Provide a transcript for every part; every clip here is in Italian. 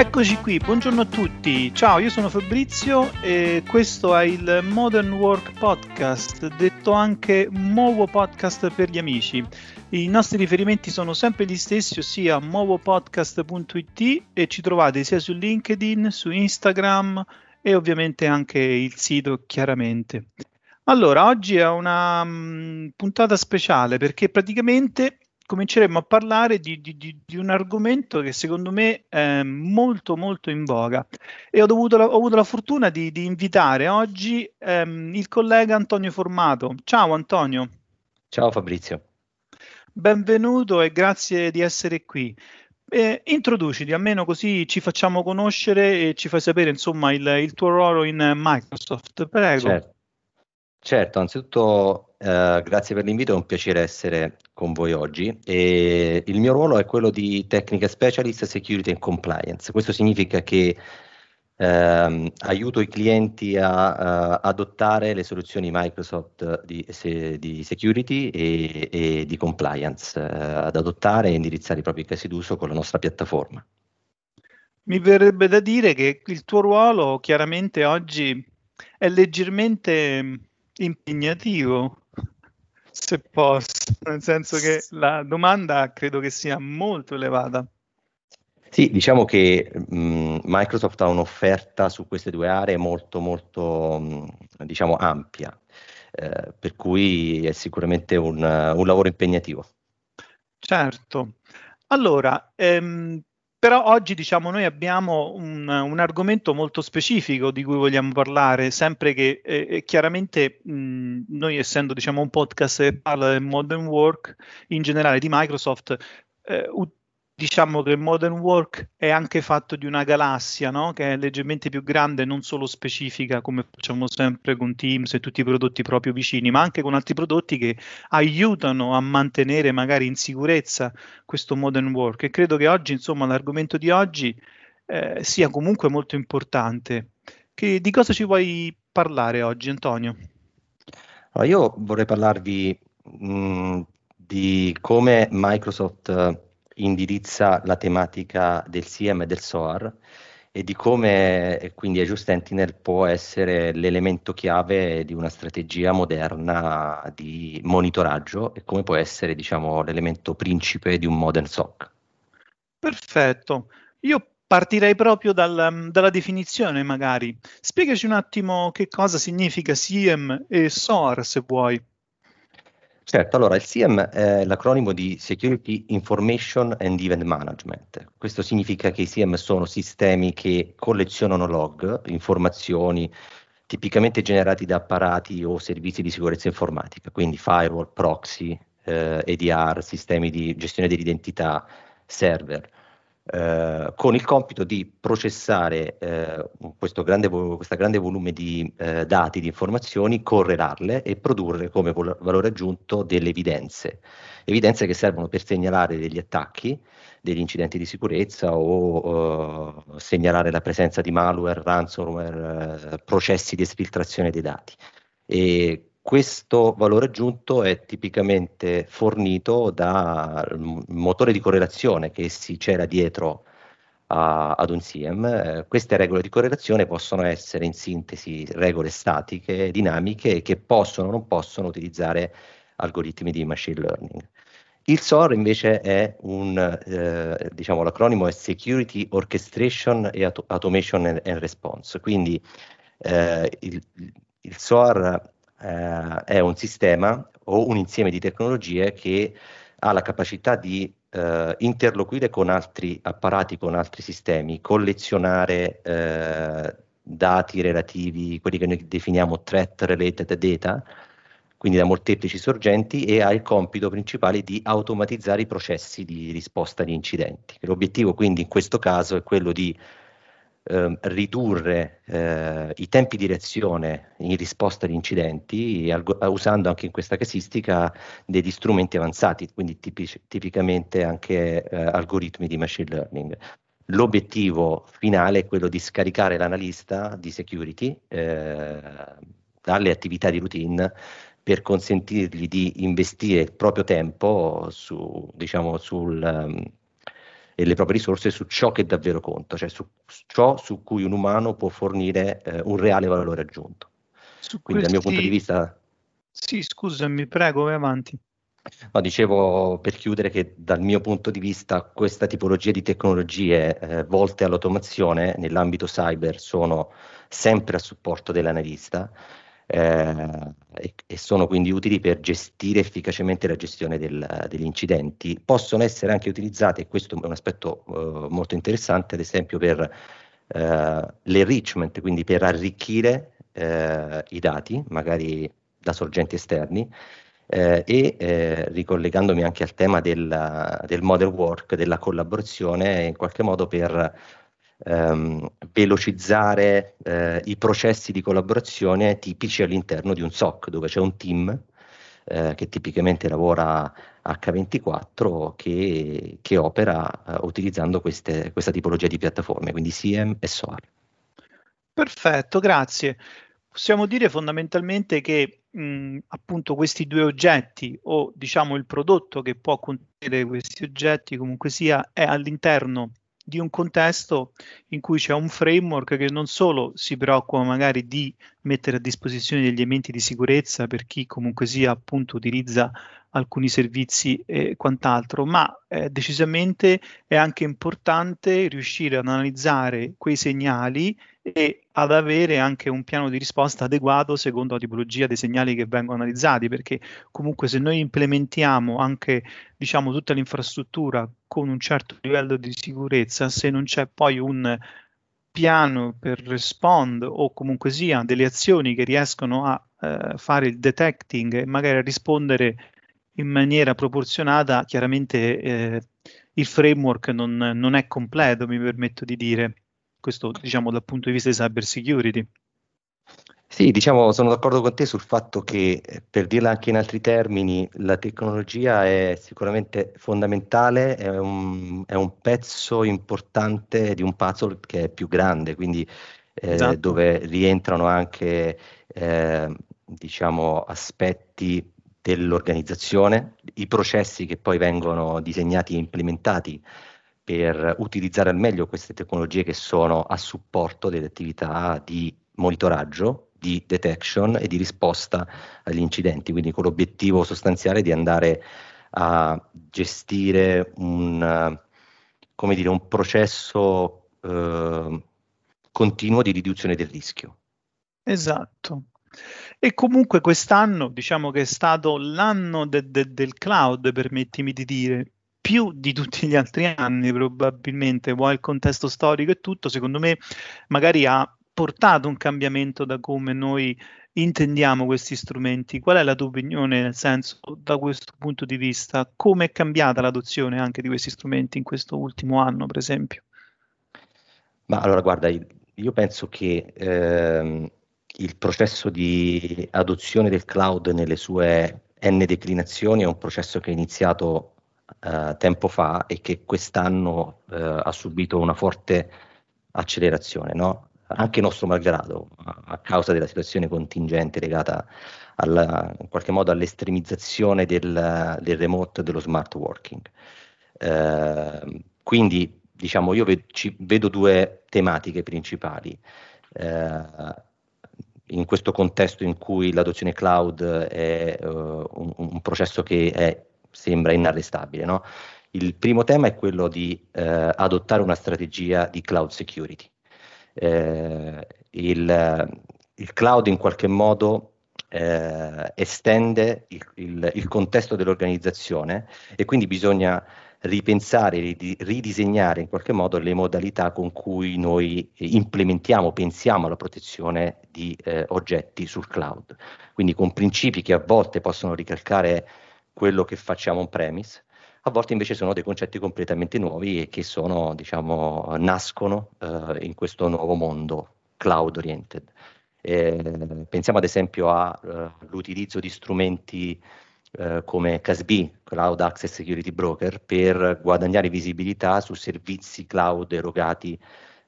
Eccoci qui, buongiorno a tutti. Ciao, io sono Fabrizio e questo è il Modern Work Podcast, detto anche Movo Podcast per gli amici. I nostri riferimenti sono sempre gli stessi, ossia movopodcast.it e ci trovate sia su LinkedIn, su Instagram e ovviamente anche il sito chiaramente. Allora, oggi è una mh, puntata speciale perché praticamente cominceremo a parlare di, di, di, di, un argomento che secondo me è molto molto in voga e ho, la, ho avuto la fortuna di, invitare oggi ehm, il collega Antonio Formato. Ciao Antonio. Ciao Fabrizio. Benvenuto e grazie di essere qui. Eh, introduciti, almeno così ci facciamo conoscere e ci fai sapere insomma il, il tuo ruolo in Microsoft. Prego. Certo, certo anzitutto Uh, grazie per l'invito, è un piacere essere con voi oggi. E il mio ruolo è quello di Technical Specialist Security and Compliance. Questo significa che uh, aiuto i clienti a uh, adottare le soluzioni Microsoft di, se, di security e, e, di compliance, eh, ad adottare e indirizzare i propri casi d'uso con la nostra piattaforma. Mi verrebbe da dire che il tuo ruolo chiaramente oggi è leggermente impegnativo se posso, nel senso che la domanda credo che sia molto elevata. Sì, diciamo che mh, Microsoft ha un'offerta su queste due aree molto, molto, mh, diciamo, ampia, eh, per cui è sicuramente un, un lavoro impegnativo. Certo. Allora, ehm, però oggi diciamo noi abbiamo un, un, argomento molto specifico di cui vogliamo parlare, sempre che eh, eh chiaramente mh, noi essendo diciamo un podcast che parla del modern work, in generale di Microsoft, eh, diciamo che modern work è anche fatto di una galassia, no? che è leggermente più grande, non solo specifica come facciamo sempre con Teams e tutti i prodotti proprio vicini, ma anche con altri prodotti che aiutano a mantenere magari in sicurezza questo modern work. E credo che oggi, insomma, l'argomento di oggi eh, sia comunque molto importante. Che, di cosa ci vuoi parlare oggi, Antonio? Allora, io vorrei parlarvi mh, di come Microsoft indirizza la tematica del SIEM e del SOAR e di come quindi Azure Sentinel può essere l'elemento chiave di una strategia moderna di monitoraggio e come può essere diciamo, l'elemento principe di un modern SOC. Perfetto. Io partirei proprio dal, dalla definizione magari. Spiegaci un attimo che cosa significa SIEM e SOAR se vuoi. Certo, allora il SIEM è l'acronimo di Security Information and Event Management. Questo significa che i SIEM sono sistemi che collezionano log, informazioni tipicamente generati da apparati o servizi di sicurezza informatica, quindi firewall, proxy, eh, EDR, sistemi di gestione dell'identità, server. Eh, con il compito di processare eh, questo grande, grande volume di eh, dati, di informazioni, correlarle e produrre come vol- valore aggiunto delle evidenze, evidenze che servono per segnalare degli attacchi, degli incidenti di sicurezza o uh, segnalare la presenza di malware, ransomware, uh, processi di esfiltrazione dei dati. E questo valore aggiunto è tipicamente fornito dal motore di correlazione che si c'era dietro a, ad un SIEM. Eh, queste regole di correlazione possono essere in sintesi regole statiche, dinamiche che possono o non possono utilizzare algoritmi di machine learning. Il SOAR invece è un, eh, diciamo l'acronimo è Security Orchestration e Auto- Automation and, and Response, quindi eh, il, il SOAR eh, è un sistema o un insieme di tecnologie che ha la capacità di eh, interloquire con altri apparati, con altri sistemi, collezionare eh, dati relativi, quelli che noi definiamo threat related data, quindi da molteplici sorgenti, e ha il compito principale di automatizzare i processi di risposta agli incidenti. L'obiettivo quindi in questo caso è quello di eh, ridurre eh, i tempi di reazione in risposta agli incidenti algo- usando anche in questa casistica degli strumenti avanzati, quindi tipic- tipicamente anche eh, algoritmi di machine learning. L'obiettivo finale è quello di scaricare l'analista di security eh, dalle attività di routine per consentirgli di investire il proprio tempo su, diciamo, sul, um, e le proprie risorse su ciò che davvero conta, cioè su ciò su cui un umano può fornire eh, un reale valore aggiunto. Su Quindi questi... dal mio punto di vista... Sì, scusami, prego, vai avanti. No, dicevo per chiudere che dal mio punto di vista questa tipologia di tecnologie eh, volte all'automazione nell'ambito cyber sono sempre a supporto dell'analista eh, e, sono quindi utili per gestire efficacemente la gestione del, degli incidenti. Possono essere anche utilizzate, e questo è un aspetto eh, molto interessante, ad esempio per eh, l'enrichment, quindi per arricchire eh, i dati, magari da sorgenti esterni, eh, e eh, ricollegandomi anche al tema del, del model work, della collaborazione, in qualche modo per ehm, velocizzare eh, i processi di collaborazione tipici all'interno di un SOC, dove c'è un team eh, che tipicamente lavora H24 che, che opera eh, utilizzando queste, questa tipologia di piattaforme, quindi SIEM e SOAR. Perfetto, grazie. Possiamo dire fondamentalmente che mh, appunto questi due oggetti o diciamo il prodotto che può contenere questi oggetti comunque sia è all'interno di un contesto in cui c'è un framework che non solo si preoccupa magari di mettere a disposizione degli elementi di sicurezza per chi comunque sia appunto utilizza alcuni servizi e quant'altro, ma eh, decisamente è anche importante riuscire ad analizzare quei segnali e ad avere anche un piano di risposta adeguato secondo la tipologia dei segnali che vengono analizzati, perché comunque se noi implementiamo anche diciamo tutta l'infrastruttura con un certo livello di sicurezza, se non c'è poi un piano per respond o comunque sia delle azioni che riescono a eh, fare il detecting e magari a rispondere in maniera proporzionata, chiaramente eh, il framework non, non, è completo, mi permetto di dire, questo diciamo dal punto di vista di cyber security. Sì, diciamo, sono d'accordo con te sul fatto che, eh, per dirla anche in altri termini, la tecnologia è sicuramente fondamentale, è un, è un pezzo importante di un puzzle che è più grande, quindi eh, esatto. dove rientrano anche eh, diciamo, aspetti dell'organizzazione, i processi che poi vengono disegnati e implementati per utilizzare al meglio queste tecnologie che sono a supporto delle attività di monitoraggio, di detection e di risposta agli incidenti, quindi con l'obiettivo sostanziale di andare a gestire un, dire, un processo eh, continuo di riduzione del rischio. Esatto. E comunque quest'anno diciamo che è stato l'anno de- de- del cloud, permettimi di dire, più di tutti gli altri anni probabilmente, vuoi il contesto storico e tutto, secondo me magari ha portato un cambiamento da come noi intendiamo questi strumenti. Qual è la tua opinione, nel senso, da questo punto di vista? Come è cambiata l'adozione anche di questi strumenti in questo ultimo anno, per esempio? Ma allora, guarda, io penso che ehm, il processo di adozione del cloud nelle sue n declinazioni è un processo che è iniziato uh, tempo fa e che quest'anno uh, ha subito una forte accelerazione, no? anche nostro malgrado, a, causa della situazione contingente legata alla, in qualche modo all'estremizzazione del, del remote dello smart working. Uh, quindi diciamo io ve- ci, vedo due tematiche principali. Uh, in questo contesto in cui l'adozione cloud è uh, un, un, processo che è, sembra inarrestabile. No? Il primo tema è quello di uh, adottare una strategia di cloud security. Uh, il, il, cloud in qualche modo estende il, il, il contesto dell'organizzazione e quindi bisogna ripensare, ridisegnare in qualche modo le modalità con cui noi implementiamo, pensiamo alla protezione di eh, oggetti sul cloud. Quindi con principi che a volte possono ricalcare quello che facciamo on premise, a volte invece sono dei concetti completamente nuovi e che sono, diciamo, nascono eh, in questo nuovo mondo cloud oriented. Eh, pensiamo ad esempio all'utilizzo uh, di strumenti eh, come CASB, Cloud Access Security Broker, per guadagnare visibilità su servizi cloud erogati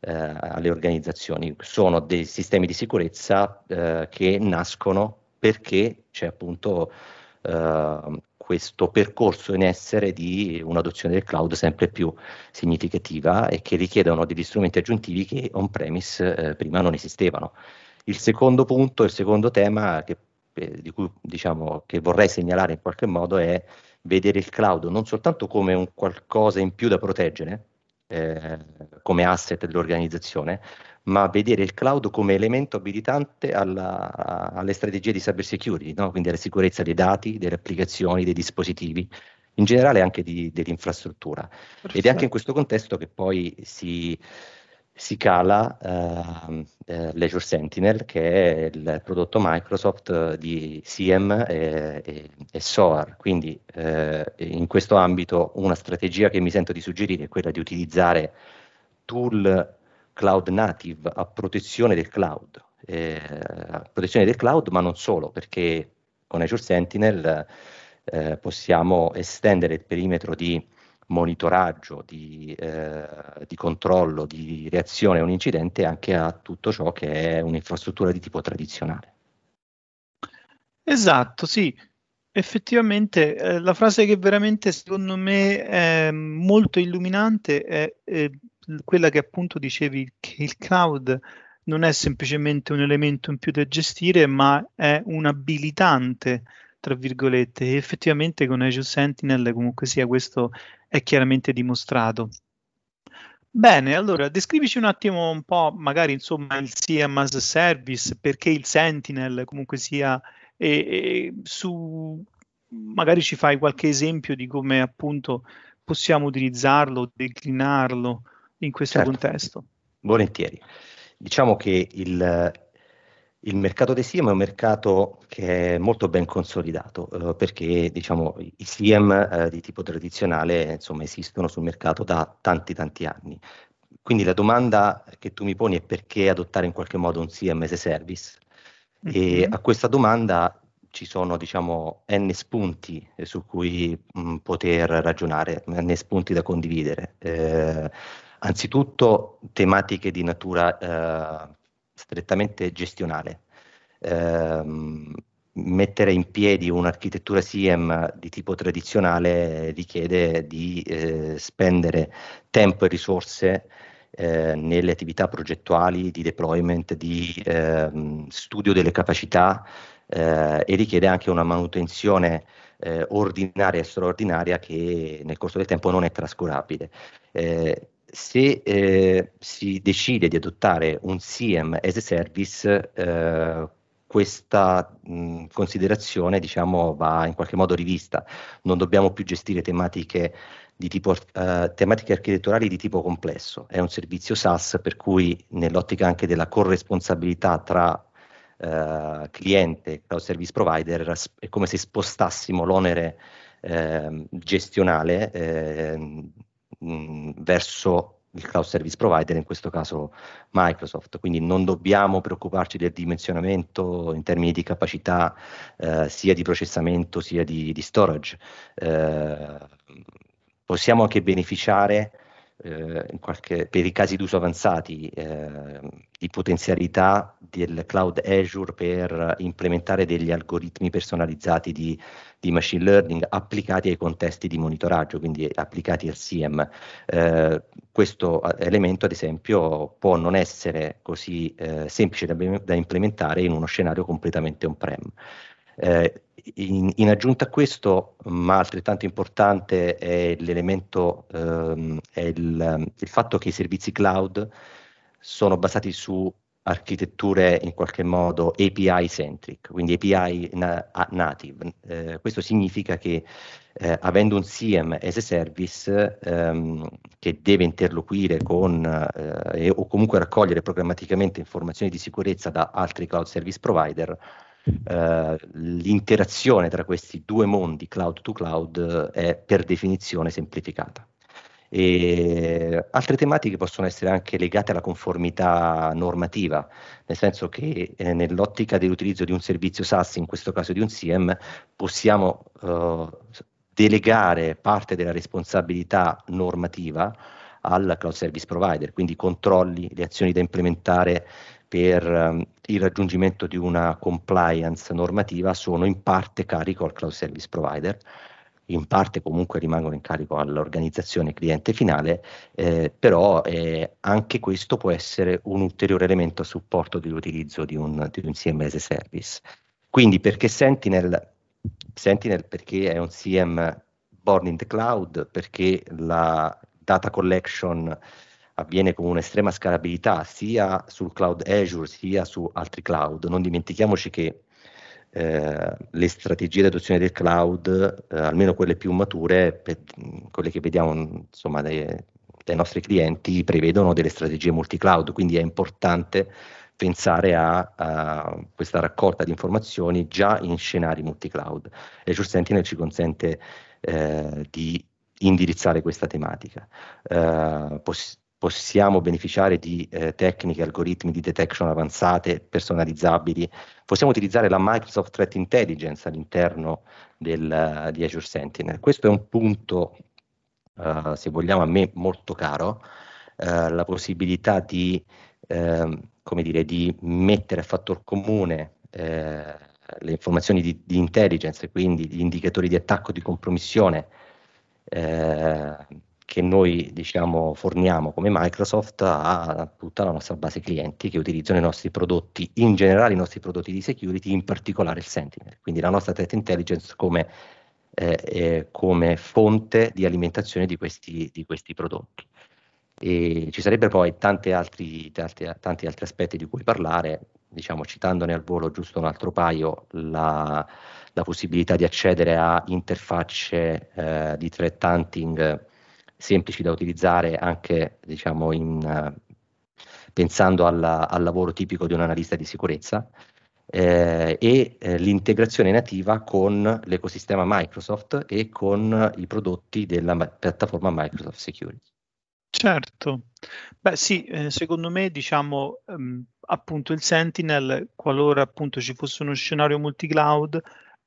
eh, alle organizzazioni. Sono dei sistemi di sicurezza eh, che nascono perché c'è appunto eh, questo percorso in essere di un'adozione del cloud sempre più significativa e che richiedono degli strumenti aggiuntivi che on-premise eh, prima non esistevano. Il secondo punto, il secondo tema che, di cui, diciamo, che vorrei segnalare in qualche modo è vedere il cloud non soltanto come un qualcosa in più da proteggere, eh, come asset dell'organizzazione, ma vedere il cloud come elemento abilitante alla, alle strategie di cyber security, no? quindi alla sicurezza dei dati, delle applicazioni, dei dispositivi, in generale anche di, dell'infrastruttura. Perfetto. Ed è anche in questo contesto che poi si, si cala uh, uh, l'Azure Sentinel, che è il prodotto Microsoft di SIEM e, e, e SOAR. Quindi uh, in questo ambito una strategia che mi sento di suggerire è quella di utilizzare tool cloud native a protezione del cloud, eh, a protezione del cloud, ma non solo, perché con Azure Sentinel eh, possiamo estendere il perimetro di monitoraggio, di, eh, di, controllo, di reazione a un incidente anche a tutto ciò che è un'infrastruttura di tipo tradizionale. Esatto, sì. Effettivamente eh, la frase che veramente secondo me è molto illuminante è, è quella che appunto dicevi che il cloud non è semplicemente un elemento in più da gestire, ma è un abilitante, tra virgolette, e effettivamente con Azure Sentinel comunque sia questo è chiaramente dimostrato. Bene, allora descrivici un attimo un po', magari insomma, il CM as a service, perché il Sentinel comunque sia, e, e su, magari ci fai qualche esempio di come appunto possiamo utilizzarlo, declinarlo in questo certo, contesto? Volentieri. Diciamo che il, il mercato dei SIEM è un mercato che è molto ben consolidato eh, perché diciamo, i SIEM eh, di tipo tradizionale insomma, esistono sul mercato da tanti tanti anni. Quindi la domanda che tu mi poni è perché adottare in qualche modo un SIEM as a service? Mm-hmm. E a questa domanda ci sono diciamo n spunti su cui mh, mm, poter ragionare, n spunti da condividere. Eh, Anzitutto tematiche di natura eh, strettamente gestionale. Eh, mettere in piedi un'architettura SIEM di tipo tradizionale richiede di eh, spendere tempo e risorse eh, nelle attività progettuali di deployment, di eh, studio delle capacità eh, e richiede anche una manutenzione eh, ordinaria e straordinaria che nel corso del tempo non è trascurabile. Eh, se eh, si decide di adottare un SIEM as a service, eh, questa mh, considerazione diciamo, va in qualche modo rivista. Non dobbiamo più gestire tematiche, tipo, uh, tematiche architetturali di tipo complesso. È un servizio SaaS per cui nell'ottica anche della corresponsabilità tra uh, cliente cloud service provider è come se spostassimo l'onere uh, gestionale ehm, mh, verso il cloud service provider, in questo caso Microsoft. Quindi non dobbiamo preoccuparci del dimensionamento in termini di capacità eh, sia di processamento sia di, di storage. Eh, possiamo anche beneficiare eh, qualche, per i casi d'uso avanzati eh, di potenzialità del cloud Azure per implementare degli algoritmi personalizzati di, di machine learning applicati ai contesti di monitoraggio, quindi applicati al SIEM. Eh, questo elemento, ad esempio, può non essere così eh, semplice da, da implementare in uno scenario completamente on-prem. Eh, in, in, aggiunta a questo, ma altrettanto importante, è l'elemento, ehm, è il, il, fatto che i servizi cloud sono basati su architetture in qualche modo API centric, quindi API na- native. Eh, questo significa che eh, avendo un SIEM as a service ehm, che deve interloquire con eh, o comunque raccogliere programmaticamente informazioni di sicurezza da altri cloud service provider, Uh, l'interazione tra questi due mondi cloud to cloud è per definizione semplificata. E altre tematiche possono essere anche legate alla conformità normativa, nel senso che eh, nell'ottica dell'utilizzo di un servizio SaaS, in questo caso di un SIEM, possiamo uh, delegare parte della responsabilità normativa al cloud service provider, quindi i controlli, le azioni da implementare per um, il raggiungimento di una compliance normativa sono in parte carico al cloud service provider. In parte comunque rimangono in carico all'organizzazione cliente finale, eh, però eh, anche questo può essere un ulteriore elemento a supporto dell'utilizzo di un, di un CM as a service. Quindi perché Sentinel? Sentinel perché è un CM born in the cloud, perché la data collection avviene con un'estrema scalabilità sia sul cloud Azure sia su altri cloud. Non dimentichiamoci che eh, le strategie di adozione del cloud, eh, almeno quelle più mature, per, quelle che vediamo insomma, dei, dai nostri clienti, prevedono delle strategie multi-cloud, quindi è importante pensare a, a, questa raccolta di informazioni già in scenari multi-cloud. Azure Sentinel ci consente eh, di indirizzare questa tematica. Eh, poss- possiamo beneficiare di eh, tecniche, algoritmi di detection avanzate, personalizzabili, possiamo utilizzare la Microsoft Threat Intelligence all'interno del, di Azure Sentinel. Questo è un punto, uh, se vogliamo, a me molto caro, uh, la possibilità di, uh, come dire, di mettere a fattor comune eh, le informazioni di, di, intelligence, quindi gli indicatori di attacco, di compromissione, eh, che noi diciamo, forniamo come Microsoft a tutta la nostra base clienti che utilizzano i nostri prodotti, in generale i nostri prodotti di security, in particolare il Sentinel, quindi la nostra threat intelligence come, eh, eh, come fonte di alimentazione di questi, di questi prodotti. E ci sarebbero poi tanti altri, tanti, tanti altri aspetti di cui parlare, diciamo citandone al volo giusto un altro paio, la, la possibilità di accedere a interfacce eh, di threat hunting semplici da utilizzare anche diciamo, in, uh, pensando alla, al lavoro tipico di un analista di sicurezza eh, e eh, l'integrazione nativa con l'ecosistema Microsoft e con i prodotti della piattaforma Microsoft Security. Certo, beh sì, eh, secondo me diciamo ehm, appunto il Sentinel, qualora appunto ci fosse uno scenario multi-cloud,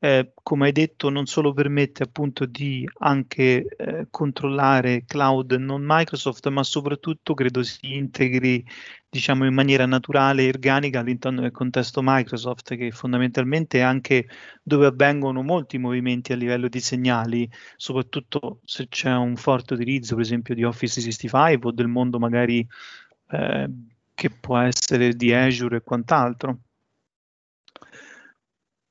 eh, come hai detto, non solo permette appunto di anche eh, controllare cloud non Microsoft, ma soprattutto credo si integri diciamo in maniera naturale e organica all'interno del contesto Microsoft, che fondamentalmente è anche dove avvengono molti movimenti a livello di segnali, soprattutto se c'è un forte utilizzo, per esempio, di Office 365 o del mondo magari eh, che può essere di Azure e quant'altro.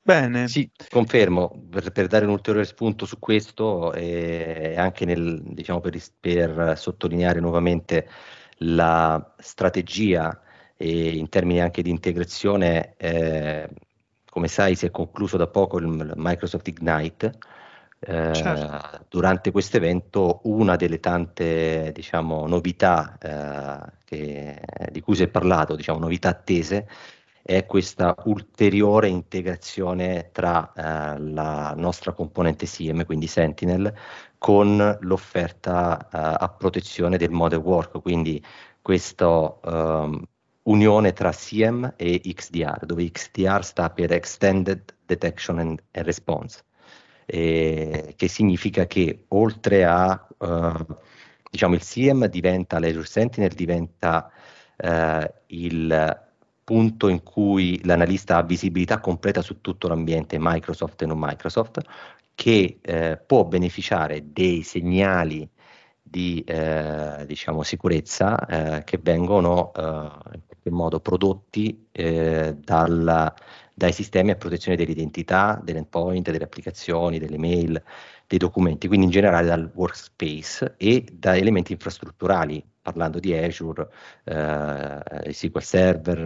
Bene. Sì, confermo, per, per, dare un ulteriore spunto su questo e anche nel, diciamo, per, per, sottolineare nuovamente la strategia e in termini anche di integrazione, eh, come sai si è concluso da poco il Microsoft Ignite. Eh, certo. Durante questo evento una delle tante diciamo, novità eh, che, di cui si è parlato, diciamo, novità attese, è questa ulteriore integrazione tra eh, la nostra componente SIEM, quindi Sentinel, con l'offerta eh, a protezione del model work, quindi questa um, unione tra SIEM e XDR, dove XDR sta per Extended Detection and, and Response, eh, che significa che oltre a uh, diciamo il SIEM diventa l'Azure Sentinel diventa uh, il punto in cui l'analista ha visibilità completa su tutto l'ambiente Microsoft e non Microsoft, che eh, può beneficiare dei segnali di eh, diciamo, sicurezza eh, che vengono eh, in qualche modo prodotti eh, dalla, dai sistemi a protezione dell'identità, dell'endpoint, delle applicazioni, delle mail, dei documenti, quindi in generale dal workspace e da elementi infrastrutturali parlando di Azure, eh, SQL Server,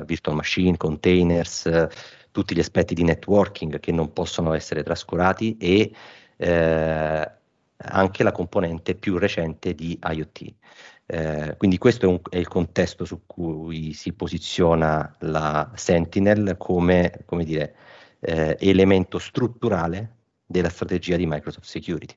eh, Virtual Machine, containers, eh, tutti gli aspetti di networking che non possono essere trascurati e eh, anche la componente più recente di IoT. Eh, quindi questo è, un, è, il contesto su cui si posiziona la Sentinel come, come dire, eh, elemento strutturale della strategia di Microsoft Security.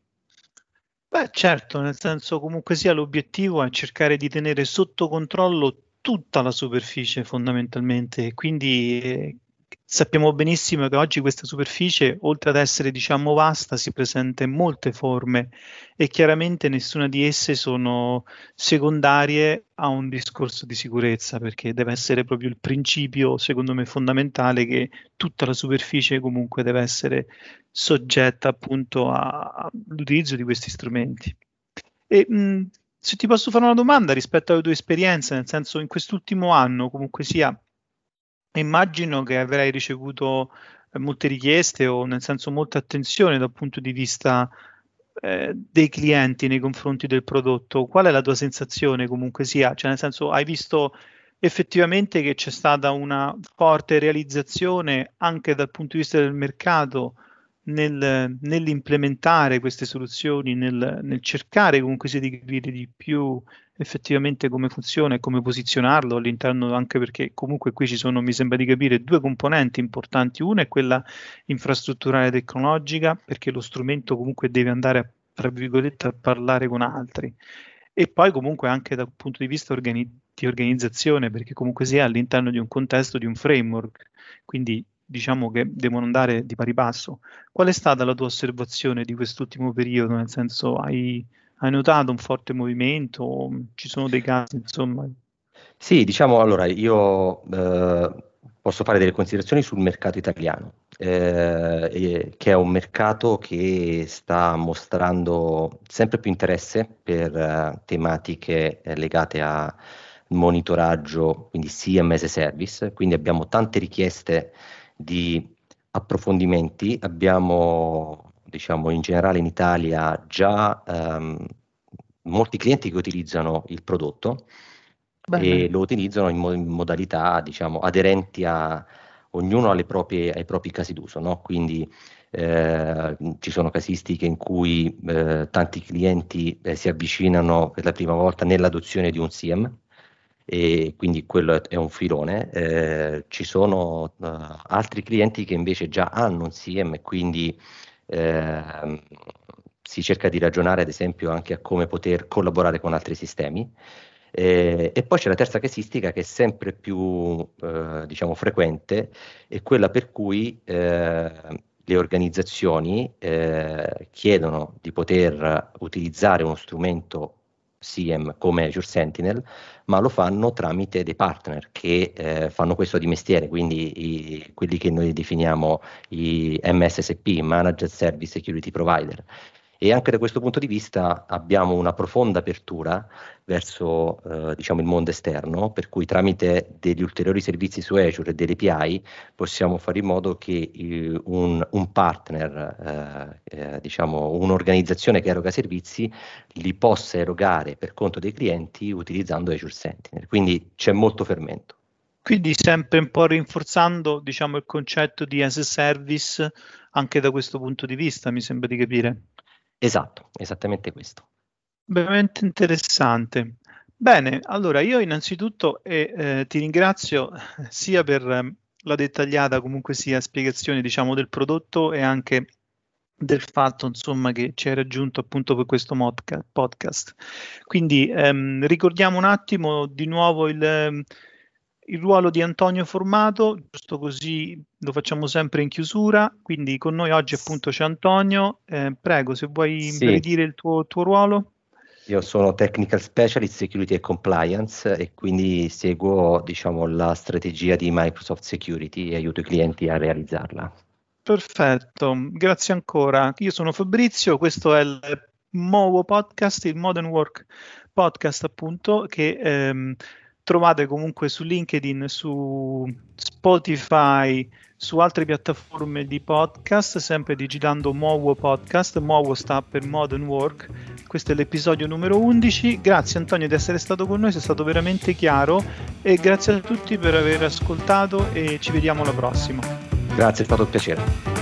Beh, certo, nel senso comunque sia l'obiettivo è cercare di tenere sotto controllo tutta la superficie fondamentalmente, quindi eh, sappiamo benissimo che oggi questa superficie, oltre ad essere diciamo vasta, si presenta in molte forme e chiaramente nessuna di esse sono secondarie a un discorso di sicurezza, perché deve essere proprio il principio, secondo me, fondamentale che tutta la superficie comunque deve essere soggetta appunto all'utilizzo di questi strumenti. E, mh, se ti posso fare una domanda rispetto alle tue esperienze, nel senso in quest'ultimo anno comunque sia, immagino che avrai ricevuto eh, molte richieste o nel senso molta attenzione dal punto di vista eh, dei clienti nei confronti del prodotto. Qual è la tua sensazione comunque sia? Cioè nel senso hai visto effettivamente che c'è stata una forte realizzazione anche dal punto di vista del mercato nel, nell'implementare queste soluzioni, nel, nel, cercare comunque sia di capire di più effettivamente come funziona e come posizionarlo all'interno, anche perché comunque qui ci sono, mi sembra di capire, due componenti importanti. Una è quella infrastrutturale tecnologica, perché lo strumento comunque deve andare, tra virgolette, a parlare con altri. E poi comunque anche dal punto di vista organi- di organizzazione, perché comunque sia all'interno di un contesto, di un framework. Quindi diciamo che devono andare di pari passo. Qual è stata la tua osservazione di quest'ultimo periodo? Nel senso, hai, hai notato un forte movimento? Ci sono dei casi, insomma? Sì, diciamo allora, io eh, posso fare delle considerazioni sul mercato italiano, eh, che è un mercato che sta mostrando sempre più interesse per uh, tematiche eh, legate a monitoraggio, quindi CMS service, quindi abbiamo tante richieste di approfondimenti. Abbiamo, diciamo, in generale in Italia già um, molti clienti che utilizzano il prodotto Bene. e lo utilizzano in, mo- in modalità, diciamo, aderenti a ognuno alle proprie, ai propri casi d'uso, no? Quindi eh, ci sono casistiche in cui eh, tanti clienti eh, si avvicinano per la prima volta nell'adozione di un SIEM, e quindi quello è un filone. Eh, ci sono uh, altri clienti che invece già hanno un SIEM e quindi eh, si cerca di ragionare ad esempio anche a come poter collaborare con altri sistemi. Eh, e poi c'è la terza casistica che è sempre più eh, diciamo, frequente, è quella per cui eh, le organizzazioni eh, chiedono di poter utilizzare uno strumento SIEM come Azure Sentinel, ma lo fanno tramite dei partner che eh, fanno questo di mestiere, quindi i, quelli che noi definiamo i MSSP, Managed Service Security Provider. E anche da questo punto di vista abbiamo una profonda apertura verso eh, diciamo il mondo esterno, per cui tramite degli ulteriori servizi su Azure e delle API possiamo fare in modo che eh, un, un, partner, eh, eh, diciamo un'organizzazione che eroga servizi, li possa erogare per conto dei clienti utilizzando Azure Sentinel. Quindi c'è molto fermento. Quindi sempre un po' rinforzando diciamo, il concetto di as a service anche da questo punto di vista, mi sembra di capire. Esatto, esattamente questo. Veramente interessante. Bene, allora io innanzitutto eh, eh, ti ringrazio sia per la dettagliata comunque sia spiegazione diciamo del prodotto e anche del fatto insomma che ci hai raggiunto appunto per questo modca- podcast. Quindi ehm, ricordiamo un attimo di nuovo il, ehm, il ruolo di Antonio Formato, giusto così lo facciamo sempre in chiusura, quindi con noi oggi appunto c'è Antonio, eh, prego se vuoi sì. dire il tuo, tuo, ruolo. Io sono Technical Specialist Security e Compliance e quindi seguo diciamo, la strategia di Microsoft Security e aiuto i clienti a realizzarla. Perfetto, grazie ancora. Io sono Fabrizio, questo è il MOWO Podcast, il Modern Work Podcast appunto che... Ehm, trovate comunque su LinkedIn, su Spotify, su altre piattaforme di podcast, sempre digitando Mowo Podcast. Mowo sta per Modern Work. Questo è l'episodio numero 11. Grazie Antonio di essere stato con noi, sei stato veramente chiaro e grazie a tutti per aver ascoltato e ci vediamo alla prossima. Grazie, è stato un piacere.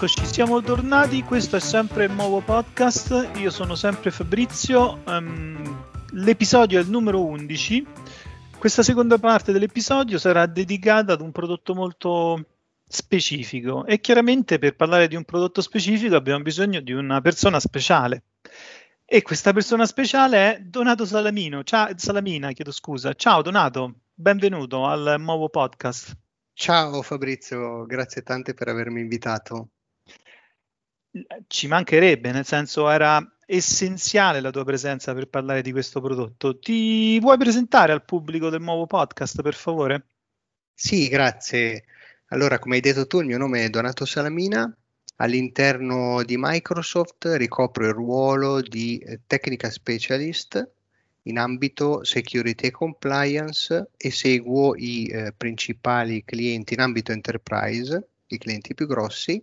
Eccoci, siamo tornati. Questo è sempre il nuovo podcast. Io sono sempre Fabrizio. Um, l'episodio è il numero 11. Questa seconda parte dell'episodio sarà dedicata ad un prodotto molto specifico e chiaramente per parlare di un prodotto specifico abbiamo bisogno di una persona speciale. E questa persona speciale è Donato Salamino. Ciao, Salamina, chiedo scusa. Ciao Donato, benvenuto al nuovo podcast. Ciao Fabrizio, grazie tante per avermi invitato. Ci mancherebbe, nel senso era essenziale la tua presenza per parlare di questo prodotto. Ti vuoi presentare al pubblico del nuovo podcast, per favore? Sì, grazie. Allora, come hai detto tu, il mio nome è Donato Salamina. All'interno di Microsoft ricopro il ruolo di eh, Technical Specialist in ambito Security e Compliance e seguo i eh, principali clienti in ambito Enterprise, i clienti più grossi,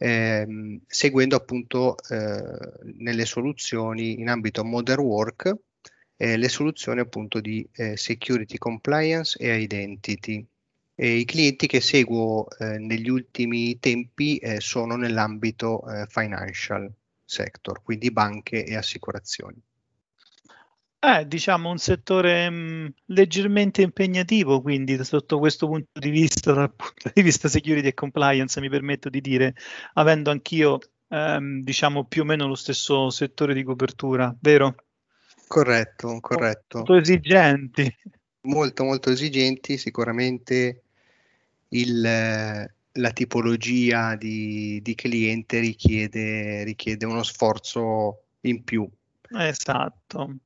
ehm, seguendo appunto eh, nelle soluzioni in ambito Modern Work eh, le soluzioni appunto di eh, Security Compliance e Identity. E I clienti che seguo eh, negli ultimi tempi eh, sono nell'ambito eh, financial sector, quindi banche e assicurazioni. È diciamo un settore mh, mm, leggermente impegnativo, quindi sotto questo punto di vista, dal punto di vista security e compliance, mi permetto di dire, avendo anch'io ehm, diciamo più o meno lo stesso settore di copertura, vero? Corretto, corretto. Molto esigenti. Molto, molto esigenti, sicuramente il, la tipologia di, di cliente richiede, richiede uno sforzo in più. Esatto.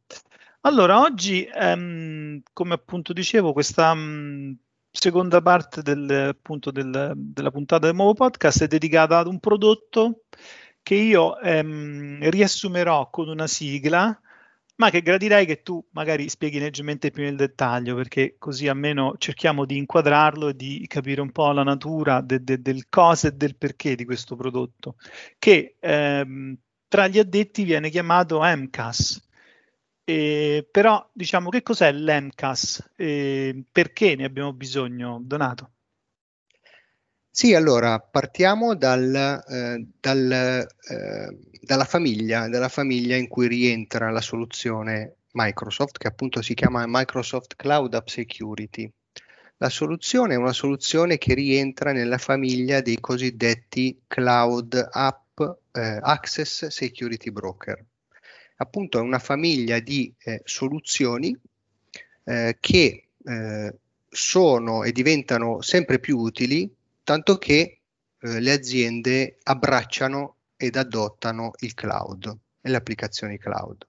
Allora, oggi, ehm, come appunto dicevo, questa mh, mm, seconda parte del, appunto del, della puntata del nuovo podcast è dedicata ad un prodotto che io ehm, riassumerò con una sigla, ma che gradirei che tu magari spieghi leggermente più nel dettaglio, perché così almeno cerchiamo di inquadrarlo e di capire un po' la natura de, de, del cosa e del perché di questo prodotto, che ehm, tra gli addetti viene chiamato MCAS eh, però diciamo che cos'è l'EMCAS? Eh, perché ne abbiamo bisogno, Donato? Sì, allora partiamo dal, eh, dal, eh, dalla, famiglia, dalla famiglia in cui rientra la soluzione Microsoft, che appunto si chiama Microsoft Cloud App Security. La soluzione è una soluzione che rientra nella famiglia dei cosiddetti Cloud App eh, Access Security Broker appunto è una famiglia di eh, soluzioni eh, che eh, sono e diventano sempre più utili, tanto che eh, le aziende abbracciano ed adottano il cloud e le applicazioni cloud.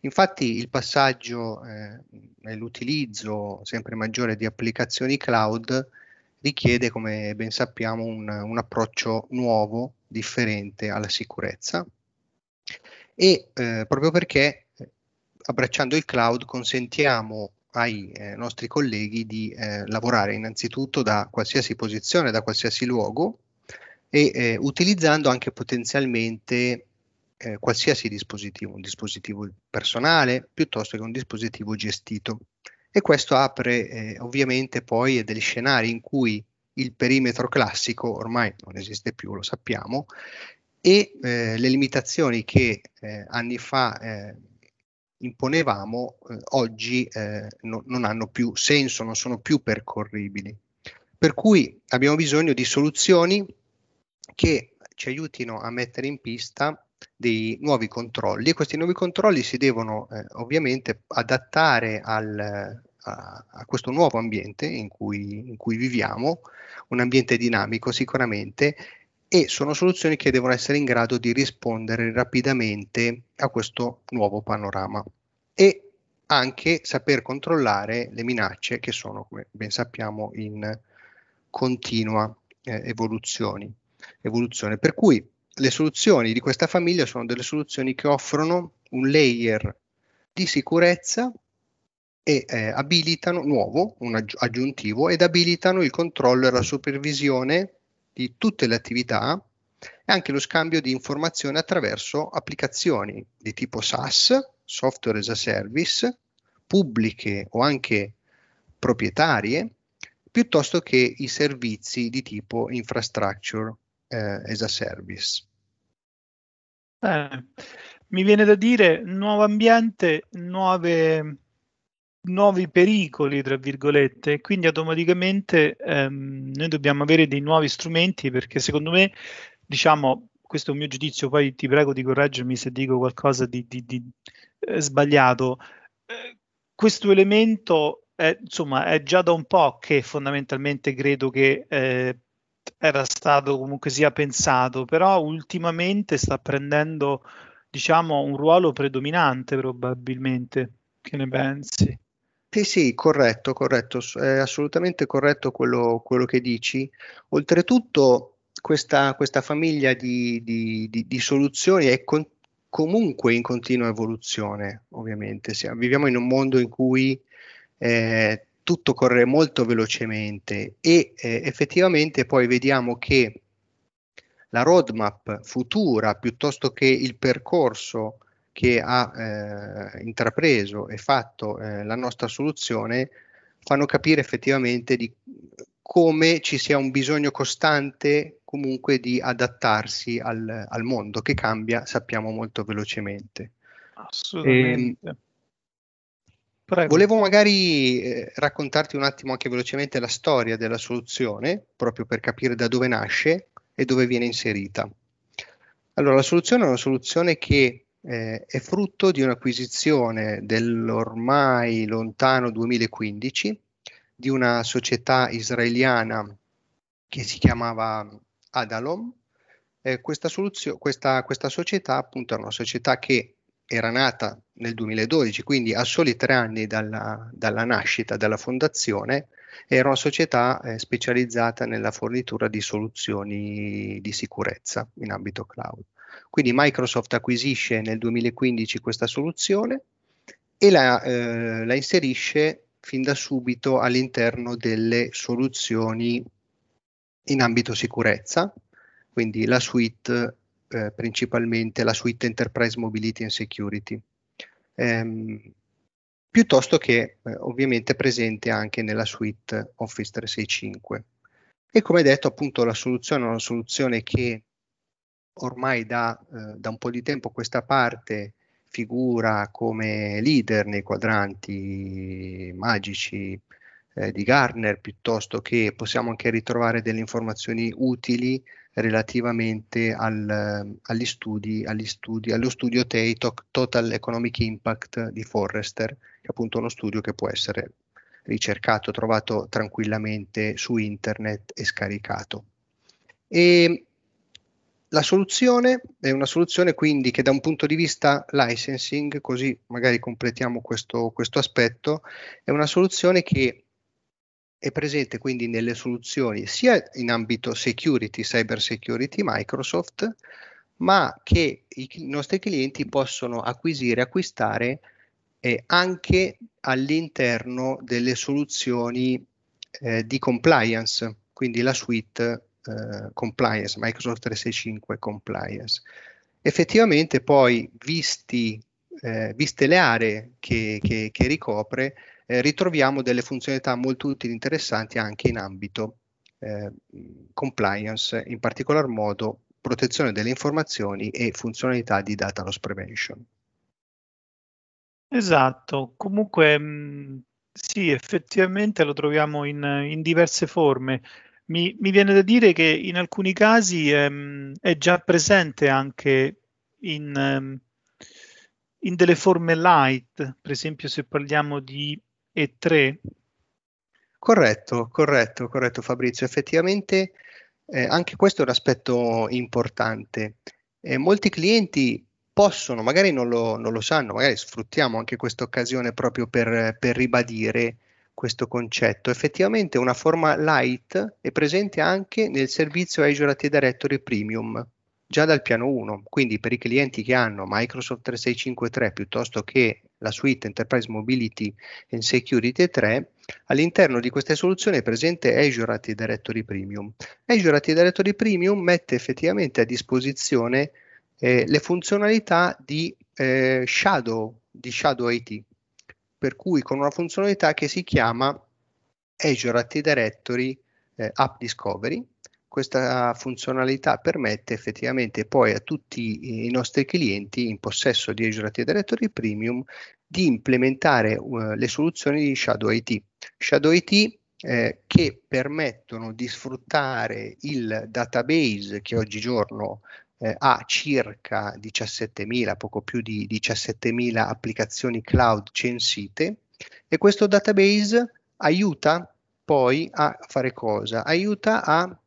Infatti il passaggio eh, e l'utilizzo sempre maggiore di applicazioni cloud richiede, come ben sappiamo, un, un approccio nuovo, differente alla sicurezza e eh, proprio perché eh, abbracciando il cloud consentiamo ai eh, nostri colleghi di eh, lavorare innanzitutto da qualsiasi posizione, da qualsiasi luogo e eh, utilizzando anche potenzialmente eh, qualsiasi dispositivo, un dispositivo personale piuttosto che un dispositivo gestito. E questo apre ovviamente poi degli scenari in cui il perimetro classico ormai non esiste più, lo sappiamo, e eh, le limitazioni che eh, anni fa eh, imponevamo eh, oggi eh, no, non hanno più senso, non sono più percorribili. Per cui abbiamo bisogno di soluzioni che ci aiutino a mettere in pista dei nuovi controlli e questi nuovi controlli si devono eh, ovviamente adattare al, a, a, questo nuovo ambiente in cui, in cui viviamo, un ambiente dinamico sicuramente e sono soluzioni che devono essere in grado di rispondere rapidamente a questo nuovo panorama e anche saper controllare le minacce che sono, come ben sappiamo, in continua eh, evoluzione. Per cui le soluzioni di questa famiglia sono delle soluzioni che offrono un layer di sicurezza e eh, abilitano nuovo, un aggiuntivo, ed abilitano il controllo e la supervisione di tutte le attività e anche lo scambio di informazioni attraverso applicazioni di tipo SaaS, software as a service, pubbliche o anche proprietarie, piuttosto che i servizi di tipo infrastructure eh, as a service. Eh, mi viene da dire nuovo ambiente, nuove nuovi pericoli, tra virgolette, quindi automaticamente ehm, noi dobbiamo avere dei nuovi strumenti perché secondo me, diciamo, questo è un mio giudizio, poi ti prego di correggermi se dico qualcosa di, di, di eh, sbagliato. Eh, questo elemento è, insomma, è già da un po' che fondamentalmente credo che eh, era stato comunque sia pensato, però ultimamente sta prendendo, diciamo, un ruolo predominante probabilmente. Che ne pensi? Sì, sì, corretto, corretto, è assolutamente corretto quello, quello che dici. Oltretutto, questa, questa famiglia di, di, di, di soluzioni è con, comunque in continua evoluzione, ovviamente. Siamo, viviamo in un mondo in cui eh, tutto corre molto velocemente e eh, effettivamente poi vediamo che la roadmap futura piuttosto che il percorso che ha eh, intrapreso e fatto eh, la nostra soluzione fanno capire effettivamente di come ci sia un bisogno costante comunque di adattarsi al, al mondo che cambia, sappiamo molto velocemente. Assolutamente. E, ehm, Volevo magari eh, raccontarti un attimo anche velocemente la storia della soluzione, proprio per capire da dove nasce e dove viene inserita. Allora, la soluzione è una soluzione che eh, è frutto di un'acquisizione dell'ormai lontano 2015 di una società israeliana che si chiamava Adalom. Eh, questa, soluzio- questa, questa società appunto è una società che era nata nel 2012, quindi a soli tre anni dalla, dalla nascita della fondazione, era una società eh, specializzata nella fornitura di soluzioni di sicurezza in ambito cloud. Quindi Microsoft acquisisce nel 2015 questa soluzione e la, eh, la inserisce fin da subito all'interno delle soluzioni in ambito sicurezza, quindi la suite eh, principalmente la suite Enterprise Mobility and Security, ehm, piuttosto che eh, ovviamente presente anche nella suite Office 365. E come detto appunto la soluzione è una soluzione che ormai da, eh, da un po' di tempo questa parte figura come leader nei quadranti magici eh, di Garner, piuttosto che possiamo anche ritrovare delle informazioni utili relativamente al, agli, studi, agli studi, allo studio TEI, Total Economic Impact di Forrester, che è appunto uno studio che può essere ricercato, trovato tranquillamente su internet e scaricato. E la soluzione è una soluzione quindi che da un punto di vista licensing, così magari completiamo questo, questo aspetto, è una soluzione che è presente quindi nelle soluzioni sia in ambito security, cyber security Microsoft, ma che i nostri clienti possono acquisire, acquistare eh, anche all'interno delle soluzioni eh, di compliance, quindi la suite eh, compliance, Microsoft 365 compliance. Effettivamente poi, visti, eh, viste le aree che, che, che ricopre, eh, ritroviamo delle funzionalità molto utili e interessanti anche in ambito eh, compliance, in particolar modo protezione delle informazioni e funzionalità di data loss prevention. Esatto, comunque mh, sì, effettivamente lo troviamo in, in diverse forme. Mi, mi, viene da dire che in alcuni casi ehm, è già presente anche in, ehm, in, delle forme light, per esempio se parliamo di E3. Corretto, corretto, corretto Fabrizio. Effettivamente eh, anche questo è un aspetto importante. Eh, molti clienti possono, magari non lo, non lo, sanno, magari sfruttiamo anche questa occasione proprio per, per ribadire questo concetto. Effettivamente una forma light è presente anche nel servizio Azure Active Directory Premium, già dal piano 1, quindi per i clienti che hanno Microsoft 3653 piuttosto che la suite Enterprise Mobility and Security 3, all'interno di queste soluzioni è presente Azure Active Directory Premium. Azure Active Directory Premium mette effettivamente a disposizione eh, le funzionalità di eh, Shadow, di Shadow IT, per cui con una funzionalità che si chiama Azure Active Directory eh, App Discovery, questa funzionalità permette effettivamente poi a tutti i nostri clienti in possesso di Azure Active Directory Premium di implementare uh, le soluzioni di Shadow IT. Shadow IT eh, che permettono di sfruttare il database che oggigiorno eh, ha circa 17.000, poco più di 17.000 applicazioni cloud censite e questo database aiuta poi a fare cosa? Aiuta a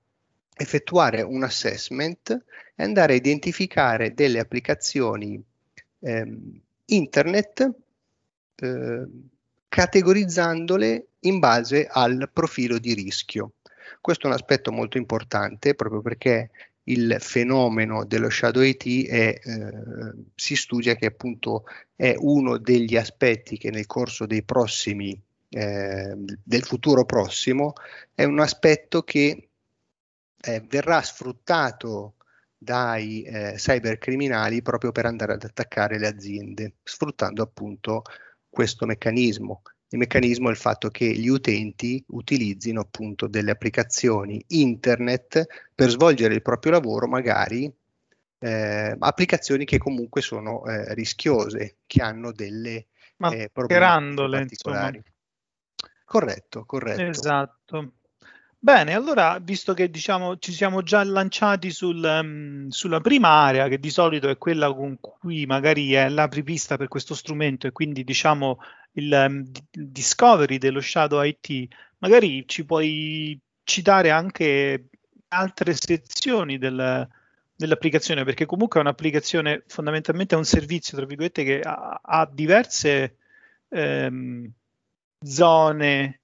effettuare un assessment e andare a identificare delle applicazioni eh, internet eh, categorizzandole in base al profilo di rischio. Questo è un aspetto molto importante proprio perché il fenomeno dello shadow IT è, eh, si studia che appunto è uno degli aspetti che nel corso dei prossimi eh, del futuro prossimo è un aspetto che eh, verrà sfruttato dai eh, cybercriminali proprio per andare ad attaccare le aziende, sfruttando appunto questo meccanismo. Il meccanismo è il fatto che gli utenti utilizzino appunto delle applicazioni internet per svolgere il proprio lavoro, magari eh, applicazioni che comunque sono eh, rischiose, che hanno delle eh, problematiche particolari. Insomma. Corretto, corretto. Esatto. Bene, allora, visto che diciamo ci siamo già lanciati sul, um, sulla prima area, che di solito è quella con cui magari è l'apripista per questo strumento e quindi diciamo il, um, discovery dello Shadow IT, magari ci puoi citare anche altre sezioni del, dell'applicazione, perché comunque è un'applicazione, fondamentalmente è un servizio, tra virgolette, che ha, ha diverse um, zone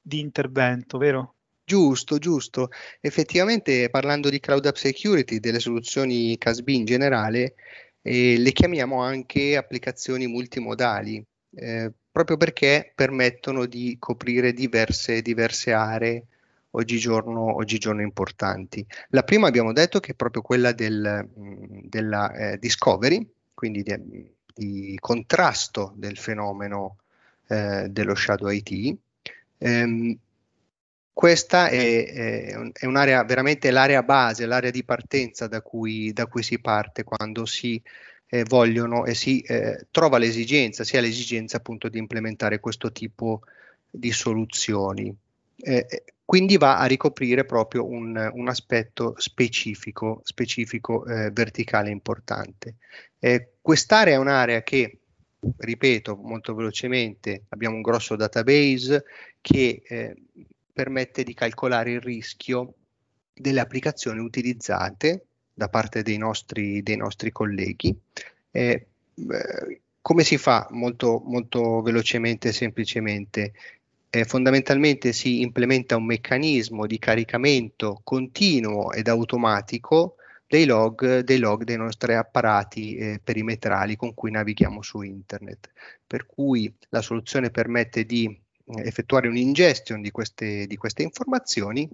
di intervento, vero? Giusto, giusto. Effettivamente parlando di Cloud App Security, delle soluzioni CASB in generale, eh, le chiamiamo anche applicazioni multimodali, eh, proprio perché permettono di coprire diverse, diverse aree oggigiorno, oggigiorno, importanti. La prima abbiamo detto che è proprio quella del, della eh, discovery, quindi di, di, contrasto del fenomeno eh, dello shadow IT. Ehm, questa è, è, un'area veramente l'area base, l'area di partenza da cui, da cui si parte quando si eh, vogliono e si eh, trova l'esigenza, sia l'esigenza appunto di implementare questo tipo di soluzioni. Eh, eh quindi va a ricoprire proprio un, un aspetto specifico, specifico eh, verticale importante. Eh, quest'area è un'area che ripeto molto velocemente, abbiamo un grosso database che permette di calcolare il rischio delle applicazioni utilizzate da parte dei nostri, dei nostri colleghi. Eh, come si fa molto, molto velocemente e semplicemente? Eh, fondamentalmente si implementa un meccanismo di caricamento continuo ed automatico dei log, dei log dei nostri apparati eh, perimetrali con cui navighiamo su internet. Per cui la soluzione permette di eh, effettuare un'ingestion di queste, di queste informazioni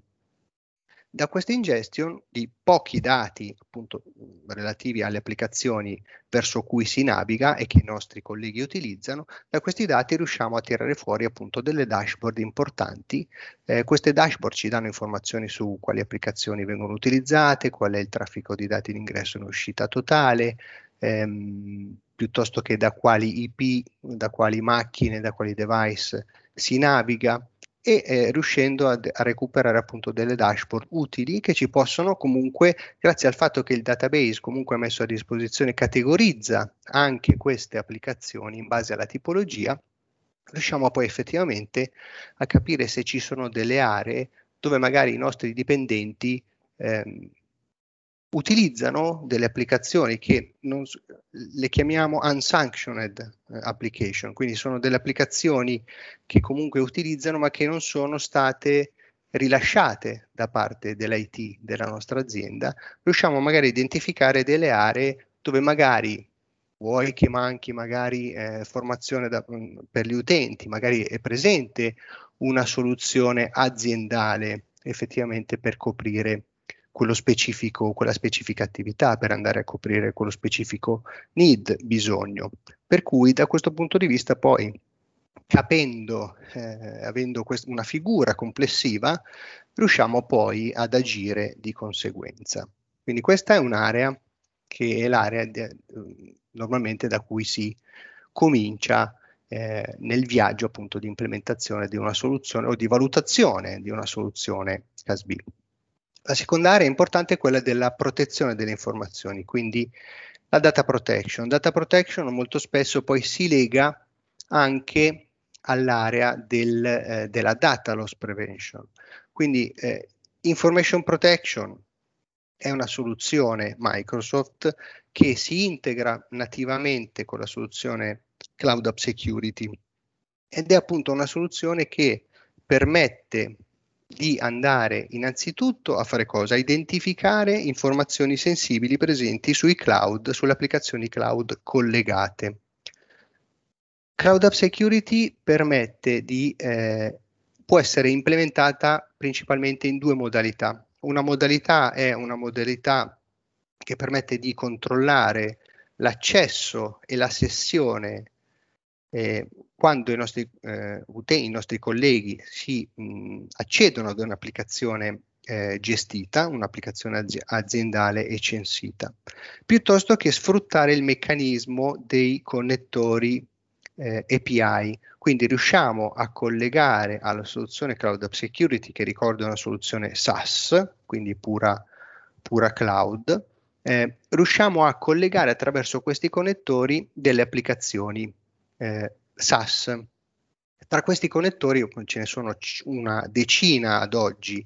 da questa ingestion di pochi dati appunto relativi alle applicazioni verso cui si naviga e che i nostri colleghi utilizzano, da questi dati riusciamo a tirare fuori appunto delle dashboard importanti. Eh, queste dashboard ci danno informazioni su quali applicazioni vengono utilizzate, qual è il traffico di dati in ingresso e in uscita totale, ehm, piuttosto che da quali IP, da quali macchine, da quali device si naviga e eh, riuscendo a, a, recuperare appunto delle dashboard utili che ci possono comunque, grazie al fatto che il database comunque messo a disposizione categorizza anche queste applicazioni in base alla tipologia, riusciamo poi effettivamente a capire se ci sono delle aree dove magari i nostri dipendenti ehm, utilizzano delle applicazioni che non, le chiamiamo unsanctioned eh, application, quindi sono delle applicazioni che comunque utilizzano ma che non sono state rilasciate da parte dell'IT della nostra azienda, riusciamo magari a identificare delle aree dove magari vuoi che manchi magari eh, formazione da, mm, per gli utenti, magari è presente una soluzione aziendale effettivamente per coprire quello specifico, quella specifica attività per andare a coprire quello specifico need, bisogno. Per cui da questo punto di vista poi capendo, eh, avendo quest- una figura complessiva, riusciamo poi ad agire di conseguenza. Quindi questa è un'area che è l'area de- normalmente da cui si comincia eh, nel viaggio appunto di implementazione di una soluzione o di valutazione di una soluzione CASB. La seconda area importante è quella della protezione delle informazioni, quindi la data protection. Data protection molto spesso poi si lega anche all'area del, eh, della data loss prevention. Quindi eh, information protection è una soluzione Microsoft che si integra nativamente con la soluzione Cloud App Security ed è appunto una soluzione che permette di andare innanzitutto a fare cosa? A identificare informazioni sensibili presenti sui cloud, sulle applicazioni cloud collegate. Cloud App Security permette di, eh, può essere implementata principalmente in due modalità. Una modalità è una modalità che permette di controllare l'accesso e la sessione eh, quando i nostri eh, utenti, i nostri colleghi si mh, accedono ad un'applicazione eh, gestita, un'applicazione azi- aziendale e censita, piuttosto che sfruttare il meccanismo dei connettori eh, API. Quindi riusciamo a collegare alla soluzione Cloud App Security, che ricordo è una soluzione SaaS, quindi pura, pura cloud, eh, riusciamo a collegare attraverso questi connettori delle applicazioni eh, SAS. Tra questi connettori ce ne sono una decina ad oggi,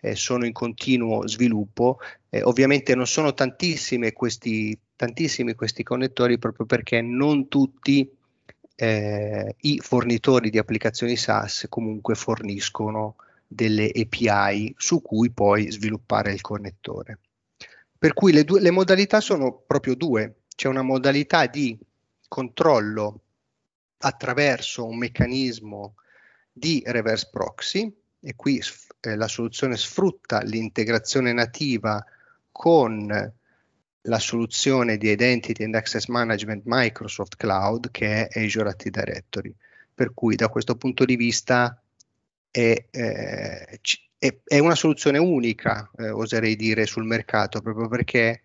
eh, sono in continuo sviluppo. Eh, ovviamente non sono tantissimi questi, tantissimi questi connettori proprio perché non tutti eh, i fornitori di applicazioni SaaS comunque forniscono delle API su cui poi sviluppare il connettore. Per cui le, due, le modalità sono proprio due. C'è una modalità di controllo attraverso un meccanismo di reverse proxy e qui eh, la soluzione sfrutta l'integrazione nativa con la soluzione di Identity and Access Management Microsoft Cloud che è Azure Active Directory. Per cui da questo punto di vista è, eh, è, è una soluzione unica, eh, oserei dire, sul mercato, proprio perché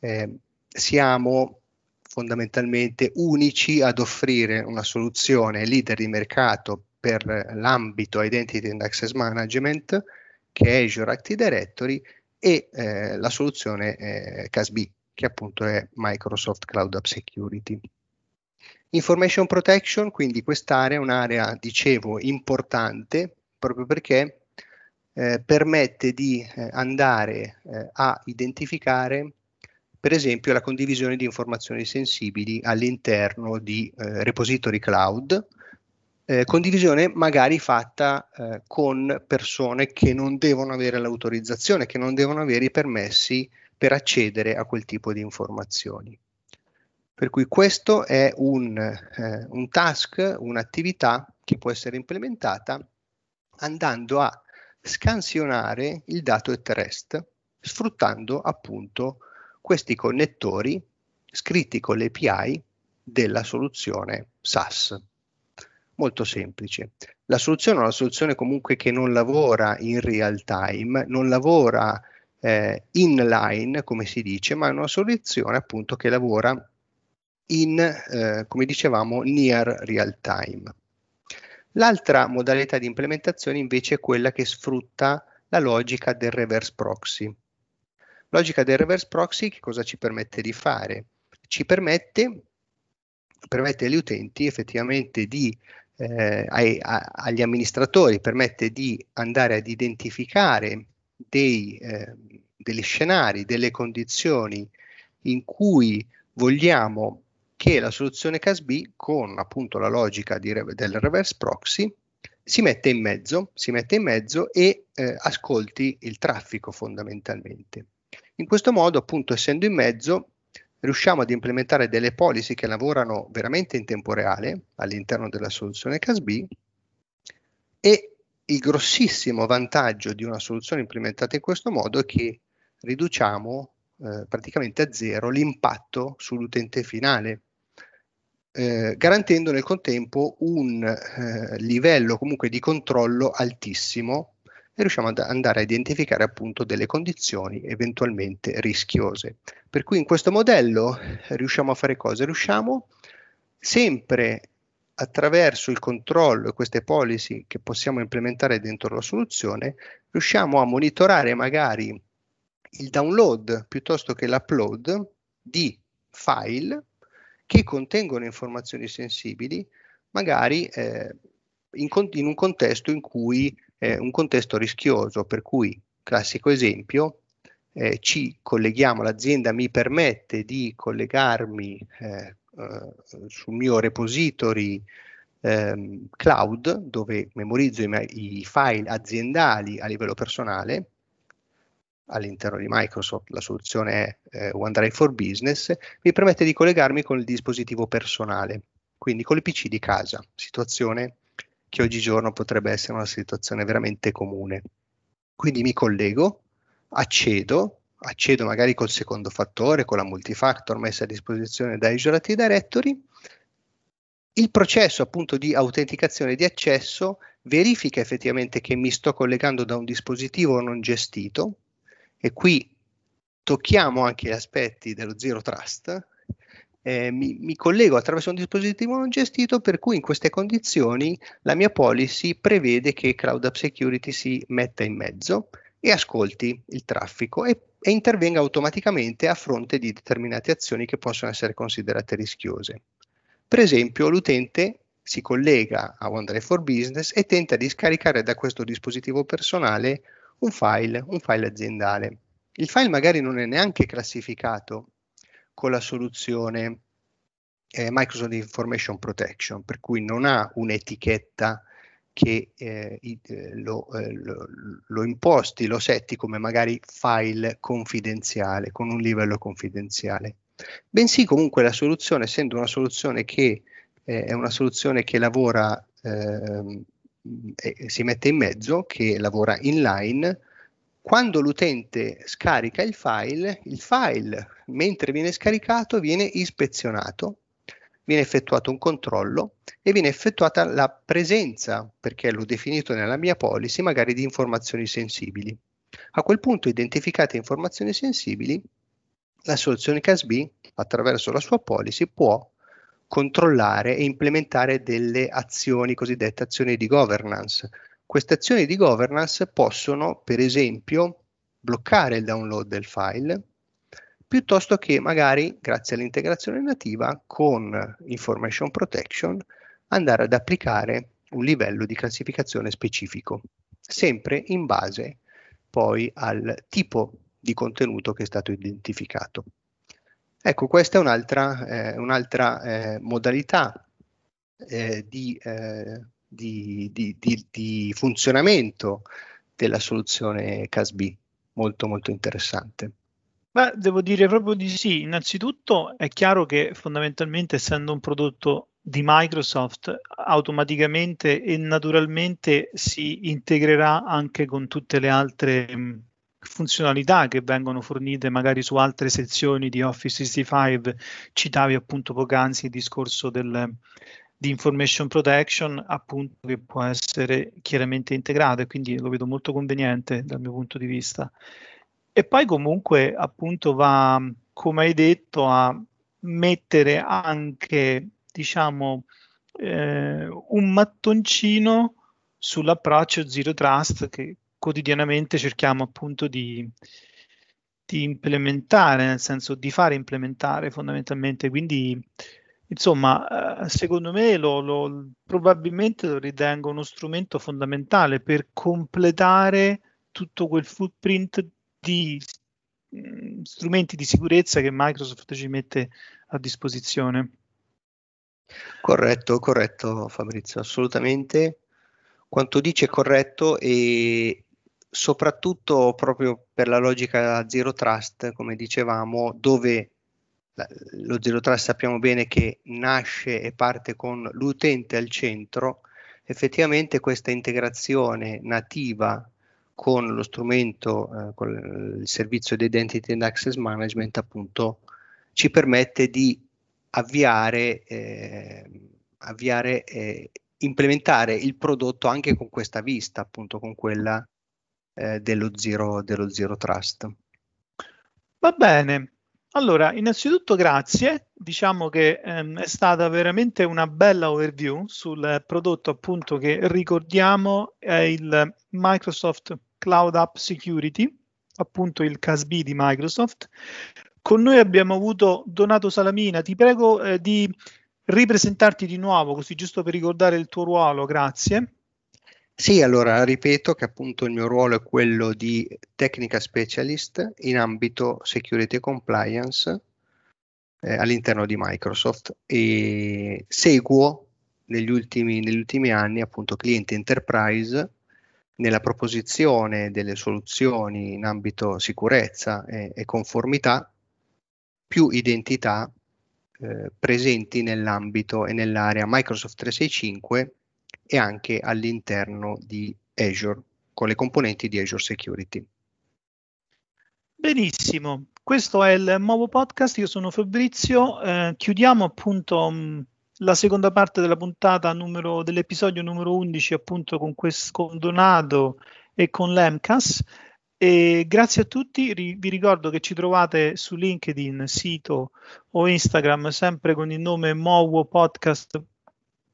eh, siamo fondamentalmente unici ad offrire una soluzione leader di mercato per l'ambito Identity and Access Management che è Azure Active Directory e eh, la soluzione eh, CASB che appunto è Microsoft Cloud App Security. Information Protection, quindi quest'area è un'area, dicevo, importante proprio perché eh, permette di eh, andare eh, a identificare per esempio la condivisione di informazioni sensibili all'interno di eh, repository cloud, eh, condivisione magari fatta eh, con persone che non devono avere l'autorizzazione, che non devono avere i permessi per accedere a quel tipo di informazioni. Per cui questo è un, eh, un task, un'attività che può essere implementata andando a scansionare il dato at sfruttando appunto questi connettori scritti con l'API della soluzione SAS. Molto semplice. La soluzione è una soluzione comunque che non lavora in real time, non lavora eh, inline, come si dice, ma è una soluzione appunto che lavora in, eh, come dicevamo, near real time. L'altra modalità di implementazione invece è quella che sfrutta la logica del reverse proxy. Logica del reverse proxy che cosa ci permette di fare? Ci permette, permette agli utenti effettivamente di, eh, ai, a, agli amministratori, permette di andare ad identificare dei, eh, degli scenari, delle condizioni in cui vogliamo che la soluzione CASB con appunto la logica di, del reverse proxy si mette in mezzo, si mette in mezzo e eh, ascolti il traffico fondamentalmente. In questo modo, appunto, essendo in mezzo, riusciamo ad implementare delle policy che lavorano veramente in tempo reale all'interno della soluzione CASB e il grossissimo vantaggio di una soluzione implementata in questo modo è che riduciamo eh, praticamente a zero l'impatto sull'utente finale. eh, garantendo nel contempo un eh, livello comunque di controllo altissimo e riusciamo ad andare a identificare appunto delle condizioni eventualmente rischiose. Per cui in questo modello riusciamo a fare cosa? Riusciamo sempre attraverso il controllo e queste policy che possiamo implementare dentro la soluzione, riusciamo a monitorare magari il download piuttosto che l'upload di file che contengono informazioni sensibili, magari eh, in, in, un contesto in cui eh, un contesto rischioso, per cui classico esempio, eh, ci colleghiamo, l'azienda mi permette di collegarmi eh, eh, sul mio repository ehm, cloud dove memorizzo i, i, file aziendali a livello personale. All'interno di Microsoft la soluzione è eh, OneDrive for Business, mi permette di collegarmi con il dispositivo personale, quindi con il PC di casa, situazione che oggigiorno potrebbe essere una situazione veramente comune. Quindi mi collego, accedo, accedo magari col secondo fattore, con la multifactor messa a disposizione da Azure Active Directory. Il processo appunto di autenticazione di accesso verifica effettivamente che mi sto collegando da un dispositivo non gestito e qui tocchiamo anche gli aspetti dello zero trust. Eh, mi, mi, collego attraverso un dispositivo non gestito per cui in queste condizioni la mia policy prevede che Cloud App Security si metta in mezzo e ascolti il traffico e, e intervenga automaticamente a fronte di determinate azioni che possono essere considerate rischiose. Per esempio, l'utente si collega a OneDrive for Business e tenta di scaricare da questo dispositivo personale un file, un file aziendale. Il file magari non è neanche classificato con la soluzione eh, Microsoft Information Protection, per cui non ha un'etichetta che eh, eh, lo, eh, lo, lo, imposti, lo setti come magari file confidenziale, con un livello confidenziale. Bensì comunque la soluzione, essendo una soluzione che eh, è una soluzione che lavora, ehm, si mette in mezzo, che lavora inline, quando l'utente scarica il file, il file mentre viene scaricato viene ispezionato viene effettuato un controllo e viene effettuata la presenza, perché l'ho definito nella mia policy, magari di informazioni sensibili. A quel punto, identificate informazioni sensibili, la soluzione CASB, attraverso la sua policy, può controllare e implementare delle azioni, cosiddette azioni di governance. Queste azioni di governance possono, per esempio, bloccare il download del file, piuttosto che magari, grazie all'integrazione nativa, con Information Protection, andare ad applicare un livello di classificazione specifico, sempre in base poi al tipo di contenuto che è stato identificato. Ecco, questa è un'altra, eh, un'altra eh, modalità eh, di, eh, di, di, di, funzionamento della soluzione CASB, molto molto interessante. Beh, devo dire proprio di sì. Innanzitutto è chiaro che fondamentalmente essendo un prodotto di Microsoft automaticamente e naturalmente si integrerà anche con tutte le altre mh, funzionalità che vengono fornite magari su altre sezioni di Office 365. Citavi appunto poc'anzi il discorso del, di information protection appunto che può essere chiaramente integrato e quindi lo vedo molto conveniente dal mio punto di vista. E poi comunque appunto va, come hai detto, a mettere anche, diciamo, eh, un mattoncino sull'approccio Zero Trust che quotidianamente cerchiamo appunto di, di implementare, nel senso di fare implementare fondamentalmente. Quindi, insomma, eh, secondo me lo, lo, probabilmente lo ritengo uno strumento fondamentale per completare tutto quel footprint di mh, strumenti di sicurezza che Microsoft ci mette a disposizione. Corretto, corretto Fabrizio, assolutamente. Quanto dice è corretto e soprattutto proprio per la logica zero trust, come dicevamo, dove lo zero trust sappiamo bene che nasce e parte con l'utente al centro, effettivamente questa integrazione nativa con lo strumento, eh, con il servizio di Identity and Access Management, appunto, ci permette di avviare, eh, avviare eh, implementare il prodotto anche con questa vista, appunto con quella eh, dello, zero, dello Zero Trust. Va bene, allora, innanzitutto grazie, diciamo che ehm, è stata veramente una bella overview sul prodotto appunto che ricordiamo è il Microsoft Cloud App Security, appunto il CASB di Microsoft. Con noi abbiamo avuto Donato Salamina, ti prego eh, di ripresentarti di nuovo, così giusto per ricordare il tuo ruolo, grazie. Sì, allora ripeto che appunto il mio ruolo è quello di tecnica specialist in ambito security e compliance eh, all'interno di Microsoft e seguo negli ultimi, negli ultimi anni appunto clienti enterprise nella proposizione delle soluzioni in ambito sicurezza e, e conformità più identità eh, presenti nell'ambito e nell'area Microsoft 365 e anche all'interno di Azure con le componenti di Azure Security. Benissimo, questo è il nuovo podcast, io sono Fabrizio, eh, chiudiamo appunto mh, mm, la seconda parte della puntata numero, dell'episodio numero 11 appunto con, questo, con Donato e con l'EMCAS e grazie a tutti, vi ricordo che ci trovate su LinkedIn, sito o Instagram sempre con il nome Mowo Podcast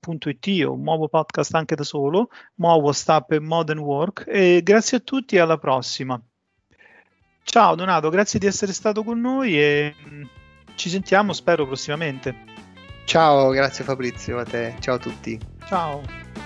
podcast.it o Muovo Podcast anche da solo, Muovo sta per Modern Work e grazie a tutti e alla prossima. Ciao Donato, grazie di essere stato con noi e mm, ci sentiamo spero prossimamente. Ciao, grazie Fabrizio, a te, ciao a tutti. Ciao.